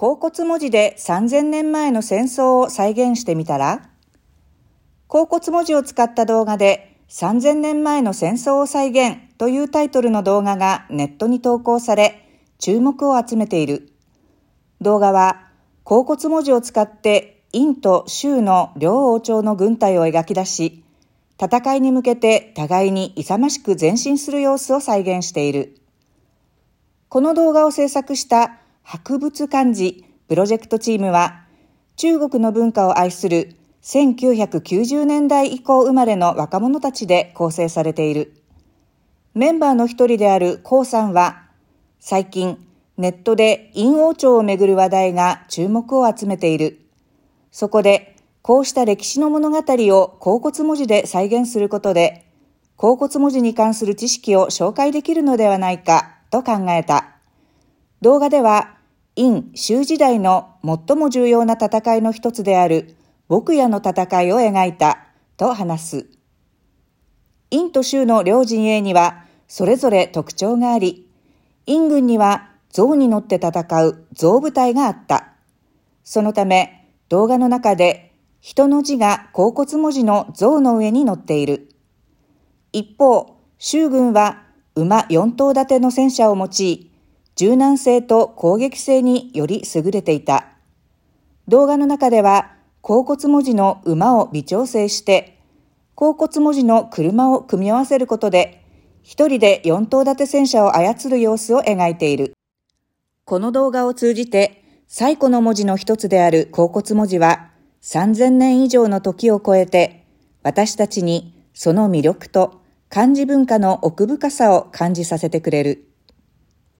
甲骨文字で3000年前の戦争を再現してみたら？甲骨文字を使った動画で3000年前の戦争を再現というタイトルの動画がネットに投稿され注目を集めている。動画は甲骨文字を使って陰と州の両王朝の軍隊を描き出し、戦いに向けて互いに勇ましく前進する様子を再現している。この動画を制作した博物漢字プロジェクトチームは、中国の文化を愛する1990年代以降生まれの若者たちで構成されている。メンバーの一人であるコウさんは、最近ネットで陰王朝をめぐる話題が注目を集めている。そこでこうした歴史の物語を甲骨文字で再現することで、甲骨文字に関する知識を紹介できるのではないかと考えた。動画では、陰州時代の最も重要な戦いの一つである牧野の戦いを描いたと話す。陰と州の両陣営にはそれぞれ特徴があり、陰軍には象に乗って戦う象部隊があった。そのため動画の中で人の字が甲骨文字の像の上に乗っている。一方、州軍は馬4頭立ての戦車を用い、柔軟性と攻撃性により優れていた。動画の中では、甲骨文字の馬を微調整して、甲骨文字の車を組み合わせることで、一人で4頭立て戦車を操る様子を描いている。この動画を通じて、最古の文字の一つである甲骨文字は、3000年以上の時を超えて、私たちにその魅力と漢字文化の奥深さを感じさせてくれる。